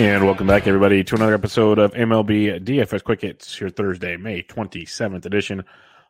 And welcome back, everybody, to another episode of MLB DFS Quick Hits, here Thursday, May 27th edition.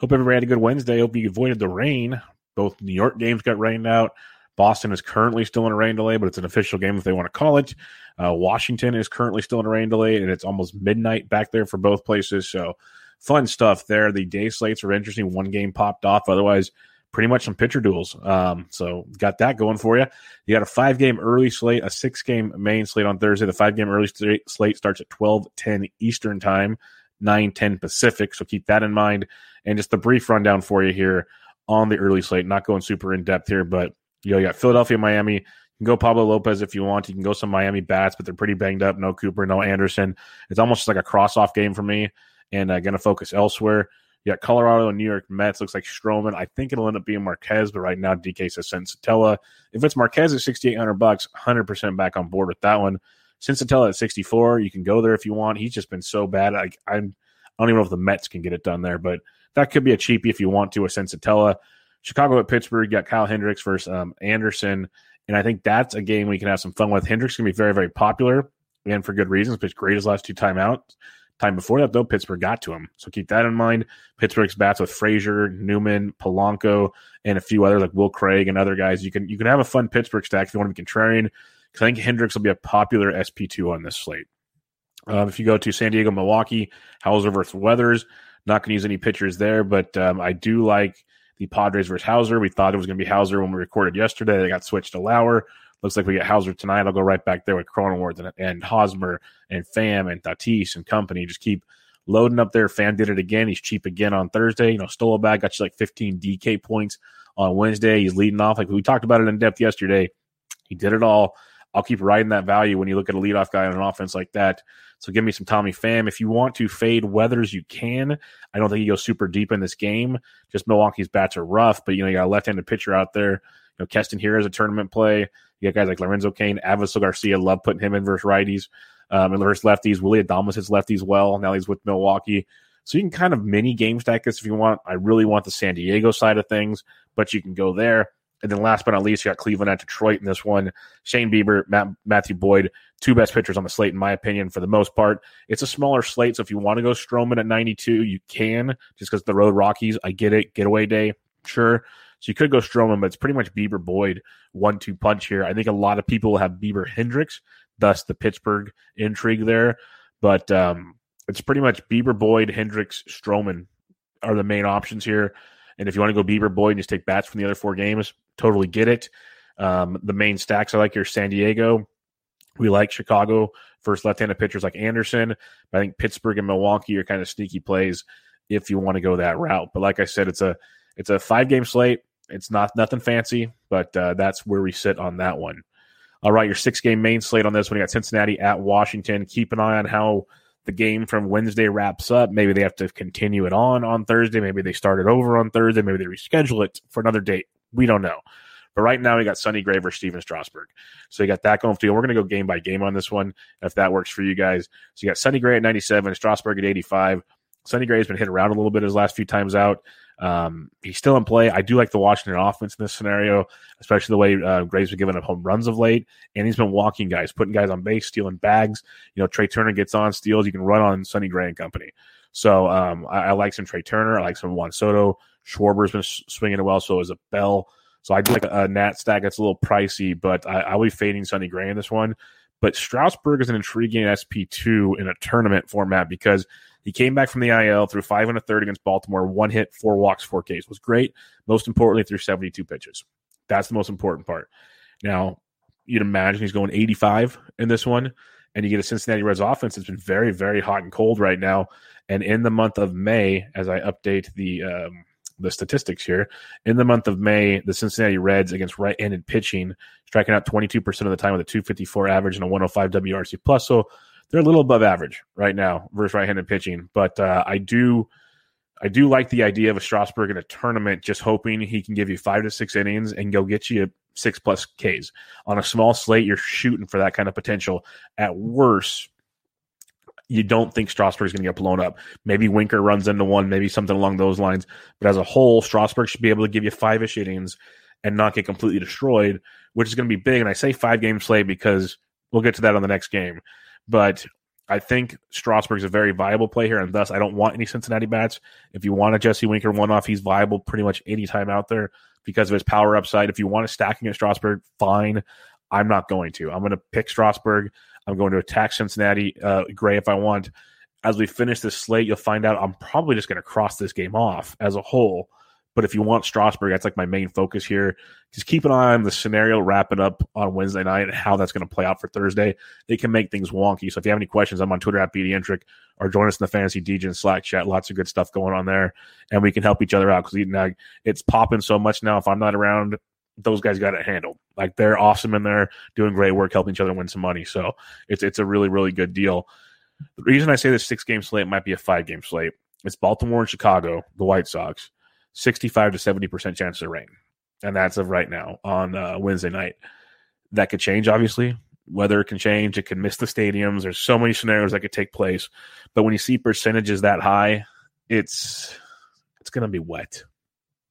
Hope everybody had a good Wednesday. Hope you avoided the rain. Both New York games got rained out. Boston is currently still in a rain delay, but it's an official game if they want to call it. Uh, Washington is currently still in a rain delay, and it's almost midnight back there for both places. So, fun stuff there. The day slates are interesting. One game popped off. Otherwise, pretty much some pitcher duels. Um, so got that going for you. You got a five game early slate, a six game main slate on Thursday. The five game early slate starts at 12 10 Eastern time, 9 10 Pacific. So keep that in mind. And just the brief rundown for you here on the early slate, not going super in depth here, but you know, you got Philadelphia, Miami. You can go Pablo Lopez if you want. You can go some Miami bats, but they're pretty banged up. No Cooper, no Anderson. It's almost like a cross off game for me and uh, going to focus elsewhere. Got Colorado and New York Mets. Looks like Stroman. I think it'll end up being Marquez, but right now DK says Senzatela. If it's Marquez at sixty eight hundred bucks, hundred percent back on board with that one. Senzatela at sixty four, you can go there if you want. He's just been so bad. I, I'm don't even know if the Mets can get it done there, but that could be a cheapie if you want to. A Senzatela. Chicago at Pittsburgh. Got Kyle Hendricks versus um, Anderson, and I think that's a game we can have some fun with. Hendricks can be very very popular and for good reasons. But great his last two timeouts. Time before that, though, Pittsburgh got to him. So keep that in mind. Pittsburgh's bats with Frazier, Newman, Polanco, and a few others like Will Craig and other guys. You can you can have a fun Pittsburgh stack if you want to be contrarian. I think Hendricks will be a popular SP two on this slate. Um, if you go to San Diego, Milwaukee, Houser versus Weathers, not going to use any pitchers there, but um, I do like the Padres versus Houser. We thought it was going to be Houser when we recorded yesterday. They got switched to Lauer. Looks like we get Houser tonight. I'll go right back there with Cronenworth and, and Hosmer and Pham and Tatis and company. Just keep loading up there. Pham did it again. He's cheap again on Thursday. You know, stole a bag, got you like 15 DK points on Wednesday. He's leading off. Like we talked about it in depth yesterday. He did it all. I'll keep riding that value when you look at a leadoff guy on an offense like that. So give me some Tommy Pham. If you want to fade Weathers, you can. I don't think he goes super deep in this game. Just Milwaukee's bats are rough, but you know, you got a left-handed pitcher out there. You know, Keston here is a tournament play. You got guys like Lorenzo Cain, Avisail Garcia, love putting him in versus righties, um, and versus lefties. Willy Adames hits lefties well. Now he's with Milwaukee. So you can kind of mini game stack this if you want. I really want the San Diego side of things, but you can go there. And then last but not least, you got Cleveland at Detroit in this one. Shane Bieber, Matt, Matthew Boyd, two best pitchers on the slate, in my opinion, for the most part. It's a smaller slate, so if you want to go Stroman at 92, you can, just because the road Rockies. I get it. Getaway day, sure. So you could go Stroman, but it's pretty much Bieber Boyd one two punch here. I think a lot of people have Bieber Hendricks, thus the Pittsburgh intrigue there. But um, it's pretty much Bieber Boyd, Hendricks, Stroman are the main options here. And if you want to go Bieber Boyd and just take bats from the other four games, totally get it. Um, the main stacks I like your San Diego. We like Chicago first left-handed pitchers like Anderson. I think Pittsburgh and Milwaukee are kind of sneaky plays if you want to go that route. But like I said, it's a it's a five game slate. It's not nothing fancy, but uh, that's where we sit on that one. All right, your six game main slate on this one. You got Cincinnati at Washington. Keep an eye on how the game from Wednesday wraps up. Maybe they have to continue it on on Thursday. Maybe they start it over on Thursday. Maybe they reschedule it for another date. We don't know. But right now, we got Sonny Gray versus Stephen Strasburg. So you got that going for you. We're going to go game by game on this one if that works for you guys. So you got Sonny Gray at 97, Strasburg at 85. Sonny Gray has been hit around a little bit his last few times out. Um, he's still in play. I do like the Washington offense in this scenario, especially the way uh, Gray's been giving up home runs of late, and he's been walking guys, putting guys on base, stealing bags. You know, Trea Turner gets on, steals. You can run on Sonny Gray and company. So um, I, I, like some Trea Turner. I like some Juan Soto. Schwarber's been swinging it well. So is a Bell. So I do like a, a Nat stack that's a little pricey, but I, I'll be fading Sonny Gray in this one. But Strasburg is an intriguing SP2 in a tournament format because He came back from the IL threw five and a third against Baltimore, one hit, four walks, four Ks. Was great. Most importantly, threw 72 pitches. That's the most important part. Now, you'd imagine he's going 85 in this one, and you get a Cincinnati Reds offense that's been very, very hot and cold right now. And in the month of May, as I update the um, the statistics here, in the month of May, the Cincinnati Reds against right-handed pitching, striking out 22% of the time with a 254 average and a 105 WRC plus. So they're a little above average right now versus right-handed pitching. But uh, I do I do like the idea of a Strasburg in a tournament, just hoping he can give you five to six innings and go get you six plus Ks. On a small slate, you're shooting for that kind of potential. At worst, you don't think Strasburg is going to get blown up. Maybe Winker runs into one, maybe something along those lines. But as a whole, Strasburg should be able to give you five ish innings and not get completely destroyed, which is going to be big. And I say five game slate because we'll get to that on the next game. But I think Strasburg is a very viable play here, and thus I don't want any Cincinnati bats. If you want a Jesse Winker one off, he's viable pretty much anytime out there because of his power upside. If you want to stack against Strasburg, fine. I'm not going to. I'm going to pick Strasburg. I'm going to attack Cincinnati uh, Gray if I want. As we finish this slate, you'll find out I'm probably just going to cross this game off as a whole but if you want Strasburg, that's like my main focus here. Just keep an eye on the scenario wrapping up on Wednesday night and how that's going to play out for Thursday. It can make things wonky. So if you have any questions, I'm on Twitter at BDintric or join us in the Fantasy DJ Slack chat. Lots of good stuff going on there. And we can help each other out because it's popping so much now. If I'm not around, those guys got it handled. Like they're awesome in there, doing great work, helping each other win some money. So it's it's a really really good deal. The reason I say this six game slate might be a five game slate. It's Baltimore and Chicago, the White Sox. 65 to 70% chance of rain. And that's of right now on uh, Wednesday night. That could change, obviously. Weather can change. It can miss the stadiums. There's so many scenarios that could take place. But when you see percentages that high, it's it's going to be wet.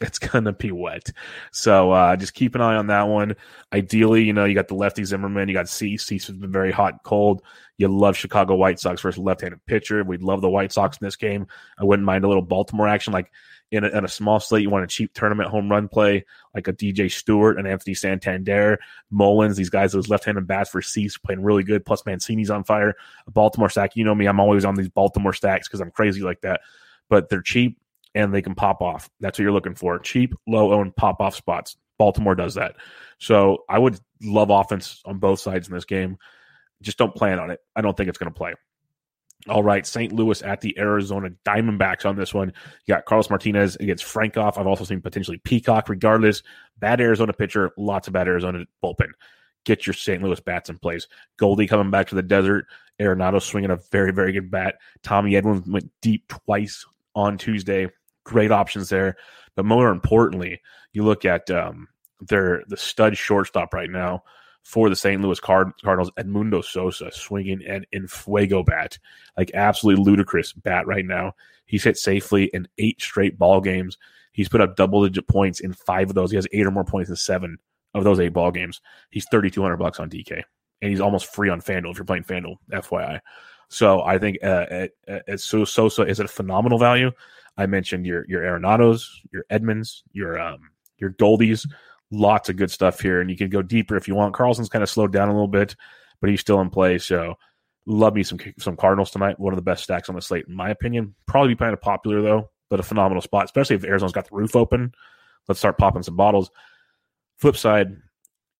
It's going to be wet. So uh, just keep an eye on that one. Ideally, you know, you got the lefty Zimmermann, you got Cease. Cease has been very hot and cold. You love Chicago White Sox versus left handed pitcher. We'd love the White Sox in this game. I wouldn't mind a little Baltimore action. Like in a, in a, small slate, you want a cheap tournament home run play like a DJ Stewart and Anthony Santander, Mullins, these guys, those left handed bats for Cease playing really good. Plus, Mancini's on fire. A Baltimore stack. You know me, I'm always on these Baltimore stacks because I'm crazy like that. But they're cheap and they can pop off. That's what you're looking for. Cheap, low owned pop off spots. Baltimore does that. So I would love offense on both sides in this game. Just don't plan on it. I don't think it's going to play. All right, St. Louis at the Arizona Diamondbacks on this one. You got Carlos Martinez against Frankoff. I've also seen potentially Peacock. Regardless, bad Arizona pitcher, lots of bad Arizona bullpen. Get your St. Louis bats in place. Goldie coming back to the desert. Arenado swinging a very, very good bat. Tommy Edman went deep twice on Tuesday. Great options there. But more importantly, you look at um, their the stud shortstop right now for the St. Louis Card- Cardinals, Edmundo Sosa swinging an Infuego bat, like absolutely ludicrous bat right now. He's hit safely in eight straight ball games. He's put up double digit points in five of those. He has eight or more points in seven of those eight ball games. He's thirty two hundred bucks on DK, and he's almost free on FanDuel if you're playing FanDuel. FYI. So I think uh, uh, so Sosa is a phenomenal value. I mentioned your your Arenados, your Edmans, your um, your Goldies lots of good stuff here, and you can go deeper if you want. Carlson's kind of slowed down a little bit, but he's still in play. So love me some some Cardinals tonight. One of the best stacks on the slate, in my opinion. Probably be kind of popular though, but a phenomenal spot, especially if Arizona's got the roof open. Let's start popping some bottles. Flip side,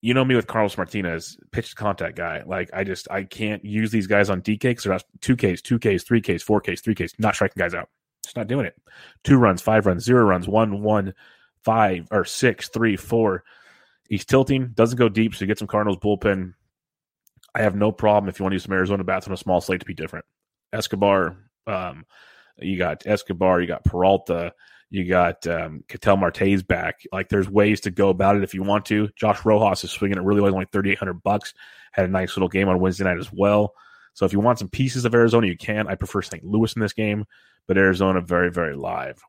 you know me with Carlos Martinez, pitch contact guy. Like I just I can't use these guys on DK because they're two Ks, two Ks, three Ks, four Ks, three Ks, not striking guys out. Just not doing it. Two runs, five runs, zero runs, one, one, five or six, three, four. He's tilting, doesn't go deep, so you get some Cardinals bullpen. I have no problem if you want to use some Arizona bats on a small slate to be different. Escobar, um, you got Escobar, you got Peralta, you got um, Ketel Marte's back. Like there's ways to go about it if you want to. Josh Rojas is swinging it really well, only 3,800 bucks. Had a nice little game on Wednesday night as well. So if you want some pieces of Arizona, you can. I prefer St. Louis in this game, but Arizona very, very live.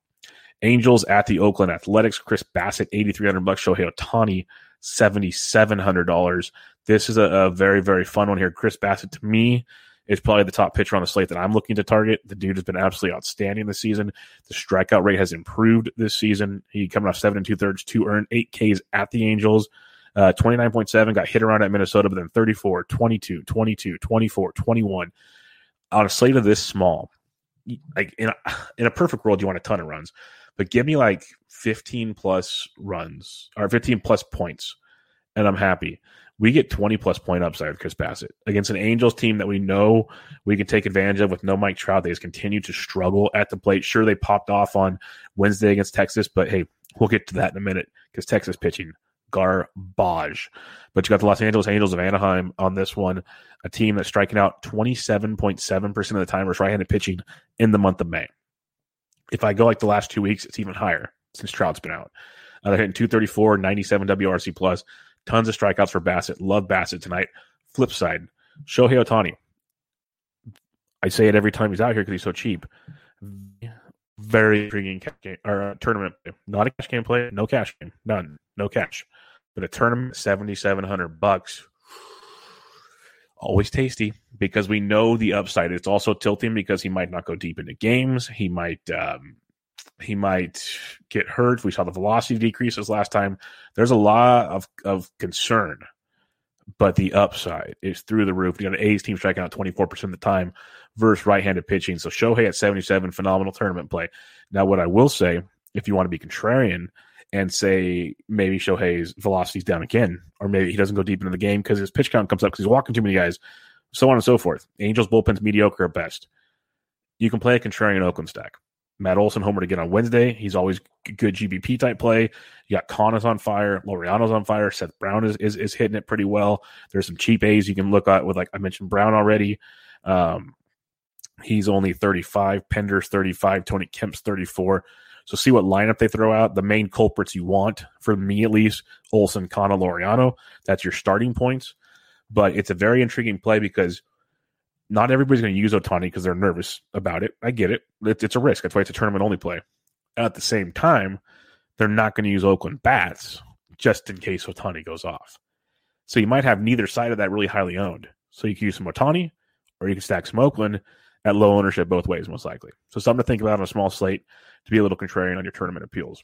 Angels at the Oakland Athletics. Chris Bassitt, 8300 bucks. Shohei Ohtani, $7,700. This is a, a, very, very fun one here. Chris Bassitt to me, is probably the top pitcher on the slate that I'm looking to target. The dude has been absolutely outstanding this season. The strikeout rate has improved this season. He coming off seven and two thirds, two earned, eight Ks at the Angels. Uh, 29.7 got hit around at Minnesota, but then 34, 22, 22, 24, 21 on a slate of this small like in a, in a perfect world, you want a ton of runs, but give me like 15 plus runs or 15 plus points, and I'm happy. We get 20 plus point upside with Chris Bassitt against an Angels team that we know we can take advantage of with no Mike Trout. They just continue to struggle at the plate. Sure, they popped off on Wednesday against Texas, but hey, we'll get to that in a minute because Texas pitching garbage. But you got the Los Angeles Angels of Anaheim on this one, a team that's striking out 27.7% of the time versus right handed pitching in the month of May. If I go like the last two weeks, it's even higher since Trout's been out. Uh, they're hitting 234, 97 WRC plus. Tons of strikeouts for Bassitt. Love Bassitt tonight. Flip side, Shohei Ohtani. I say it every time he's out here because he's so cheap. Very intriguing game, or uh, tournament. Not a cash game play. No cash game. None. No cash. But a tournament, seventy seven hundred bucks. Always tasty because we know the upside. It's also tilting because he might not go deep into games. He might um, he might get hurt. We saw the velocity decreases last time. There's a lot of, of concern, but the upside is through the roof. You got an A's team striking out 24% of the time versus right handed pitching. So Shohei at 77, phenomenal tournament play. Now, what I will say, if you want to be contrarian and say maybe Shohei's velocity's down again, or maybe he doesn't go deep into the game because his pitch count comes up because he's walking too many guys, so on and so forth. Angels bullpen's mediocre at best. You can play a contrarian Oakland stack. Matt Olson homered again on Wednesday. He's always good GPP type play. You got is on fire. Laureano's on fire. Seth Brown is, is, is hitting it pretty well. There's some cheap A's you can look at with like I mentioned Brown already. Um, he's only 35. Pinder's 35. Tony Kemp's 34. So see what lineup they throw out. The main culprits you want, for me at least, Olson, Canha, Laureano. That's your starting points. But it's a very intriguing play because – not everybody's going to use Ohtani because they're nervous about it. I get it. It's, it's a risk. That's why it's a tournament only play. At the same time, they're not going to use Oakland bats just in case Ohtani goes off. So you might have neither side of that really highly owned. So you can use some Ohtani or you can stack some Oakland at low ownership both ways, most likely. So something to think about on a small slate to be a little contrarian on your tournament appeals.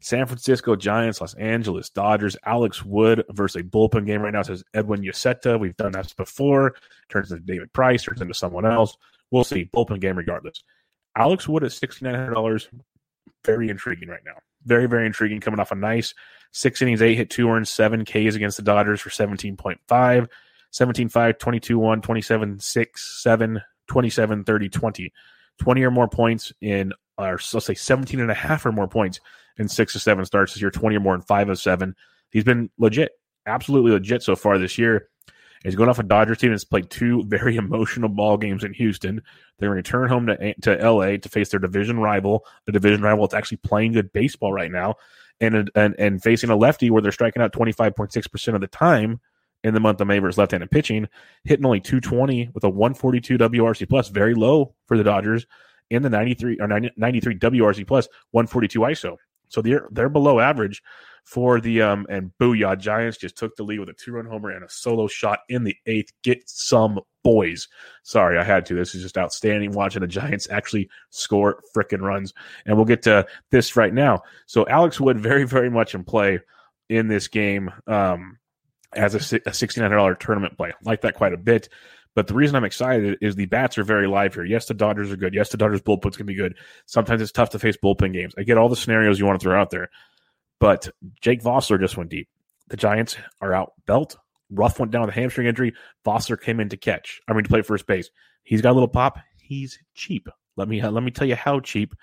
San Francisco Giants, Los Angeles Dodgers, Alex Wood versus a bullpen game right now says Edwin Uceta. We've done that before. Turns into David Price, turns into someone else. We'll see. Bullpen game regardless. Alex Wood at $6,900. Very intriguing right now. Very, very intriguing. Coming off a nice six innings, eight hit, two earned, seven Ks against the Dodgers for 17.5, 17 5, 22 1, 27 6, 7, 27 30, 20. 20 or more points in, or let's say 17 and a half or more points in six or seven starts this year, 20 or more in five of seven. He's been legit, absolutely legit so far this year. He's going off a Dodgers team that's played two very emotional ball games in Houston. They're going to return home to, to LA to face their division rival, a division rival that's actually playing good baseball right now, and, and, and facing a lefty where they're striking out 25.6% of the time in the month of May versus left-handed pitching, hitting only 220 with a 142 WRC plus, very low for the Dodgers, in the 93 or 93 WRC plus, 142 ISO. So they're they're below average for the um and booyah Giants just took the lead with a two run homer and a solo shot in the eighth. Get some boys. Sorry, I had to. This is just outstanding watching the Giants actually score freaking runs. And we'll get to this right now. So Alex Wood very very much in play in this game um as a, a $6900 tournament play. I like that quite a bit. But the reason I'm excited is the bats are very live here. Yes, the Dodgers are good. Yes, the Dodgers bullpen's can be good. Sometimes it's tough to face bullpen games. I get all the scenarios you want to throw out there, but Jake Vosler just went deep. The Giants are out belt. Ruf went down with a hamstring injury. Vosler came in to catch. I mean to play first base. He's got a little pop. He's cheap. Let me let me tell you how cheap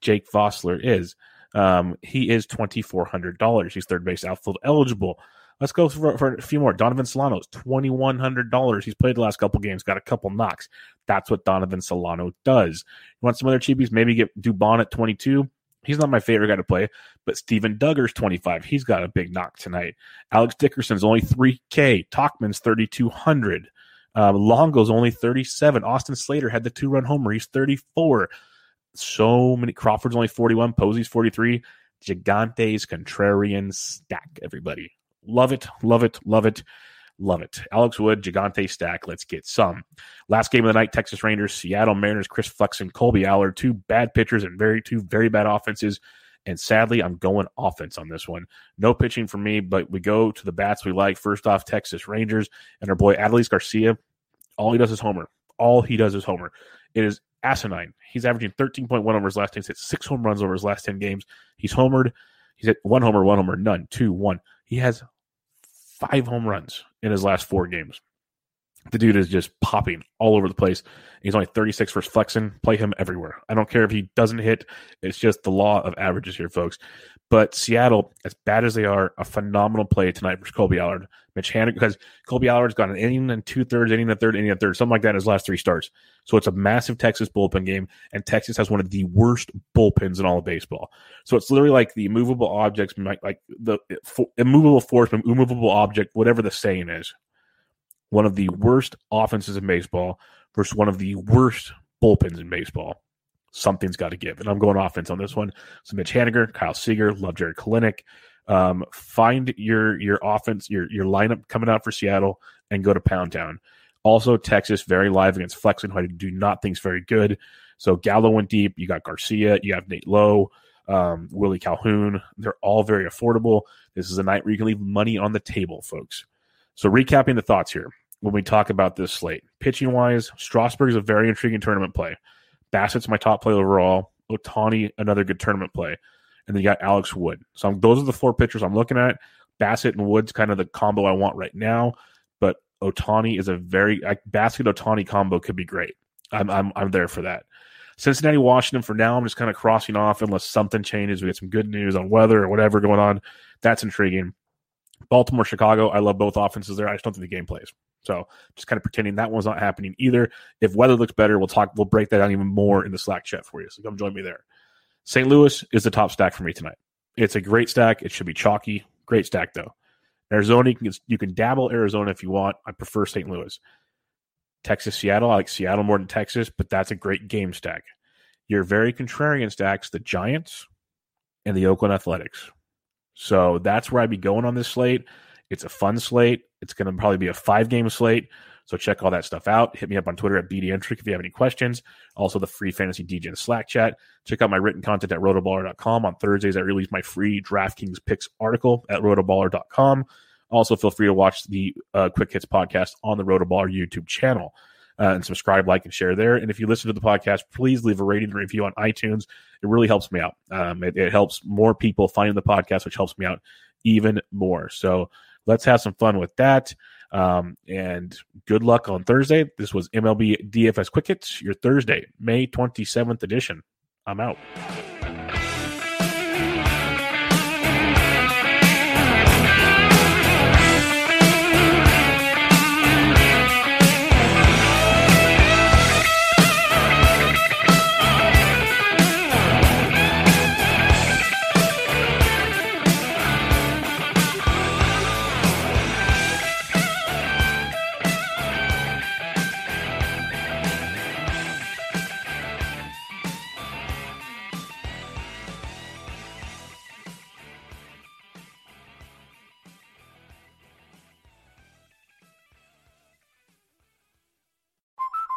Jake Vosler is. Um, he is twenty four hundred dollars. He's third base outfield eligible. Let's go for, for a few more. Donovan Solano's twenty one hundred dollars. He's played the last couple games, got a couple knocks. That's what Donovan Solano does. You want some other cheapies? Maybe get Dubon at twenty two. He's not my favorite guy to play, but Steven Duggar's 25. He's got a big knock tonight. Alex Dickerson's only 3K. Tauchman's 3,200. Um, Longo's only 37. Austin Slater had the two run homer. He's 34. So many. Crawford's only 41. Posey's 43. Gigante's contrarian stack, everybody. Love it, love it, love it, love it. Alex Wood, Gigante stack. Let's get some. Last game of the night: Texas Rangers, Seattle Mariners. Chris Flexen, Kolby Allard, two bad pitchers and very two very bad offenses. And sadly, I'm going offense on this one. No pitching for me, but we go to the bats we like. First off, Texas Rangers and our boy Adolis Garcia. All he does is homer. All he does is homer. It is asinine. He's averaging 13.1 over his last 10. He's hit six home runs over his last 10 games. He's homered. He's hit one homer, one homer, none, two, one. He has five home runs in his last four games. The dude is just popping all over the place. He's only 36 for Flexen. Play him everywhere. I don't care if he doesn't hit. It's just the law of averages here, folks. But Seattle, as bad as they are, a phenomenal play tonight for Kolby Allard. Mitch Haniger, because Kolby Allard's got an inning and two thirds, inning and a third, inning and a third, something like that in his last three starts. So it's a massive Texas bullpen game, and Texas has one of the worst bullpens in all of baseball. So it's literally like the immovable objects, like the immovable force, immovable object, whatever the saying is one of the worst offenses in baseball versus one of the worst bullpens in baseball. Something's got to give. And I'm going offense on this one. So Mitch Haniger, Kyle Seager, love Jarred Kelenic. Um, find your your offense, your your lineup coming out for Seattle and go to Pound Town. Also, Texas very live against Flexen, who I do not think is very good. So Gallo went deep. You got Garcia. You have Nate Lowe, um, Willie Calhoun. They're all very affordable. This is a night where you can leave money on the table, folks. So recapping the thoughts here when we talk about this slate. Pitching wise, Strasburg is a very intriguing tournament play. Bassitt's my top play overall. Ohtani, another good tournament play. And then you got Alex Wood. So I'm, those are the four pitchers I'm looking at. Bassitt and Wood's kind of the combo I want right now. But Ohtani is a very like, Bassitt Ohtani combo could be great. I'm, I'm I'm there for that. Cincinnati, Washington. For now, I'm just kind of crossing off unless something changes. We get some good news on weather or whatever going on. That's intriguing. Baltimore, Chicago. I love both offenses there. I just don't think the game plays. So just kind of pretending that one's not happening either. If weather looks better, we'll talk. We'll break that down even more in the Slack chat for you. So come join me there. St. Louis is the top stack for me tonight. It's a great stack. It should be chalky. Great stack though. Arizona, you can you can dabble Arizona if you want. I prefer St. Louis. Texas, Seattle. I like Seattle more than Texas, but that's a great game stack. Your very contrarian stacks, the Giants and the Oakland Athletics. So that's where I'd be going on this slate. It's a fun slate. It's going to probably be a five game slate. So check all that stuff out. Hit me up on Twitter at BDentric if you have any questions. Also, the free fantasy DJ Slack chat. Check out my written content at rotoballer.com. On Thursdays, I release my free DraftKings picks article at rotoballer.com. Also, feel free to watch the uh, Quick Hits podcast on the Rotoballer YouTube channel. Uh, and subscribe, like, and share there. And if you listen to the podcast, please leave a rating and review on iTunes. It really helps me out. Um, it, it helps more people find the podcast, which helps me out even more. So let's have some fun with that. Um, and good luck on Thursday. This was MLB DFS Quick Hits, your Thursday, May 27th edition. I'm out.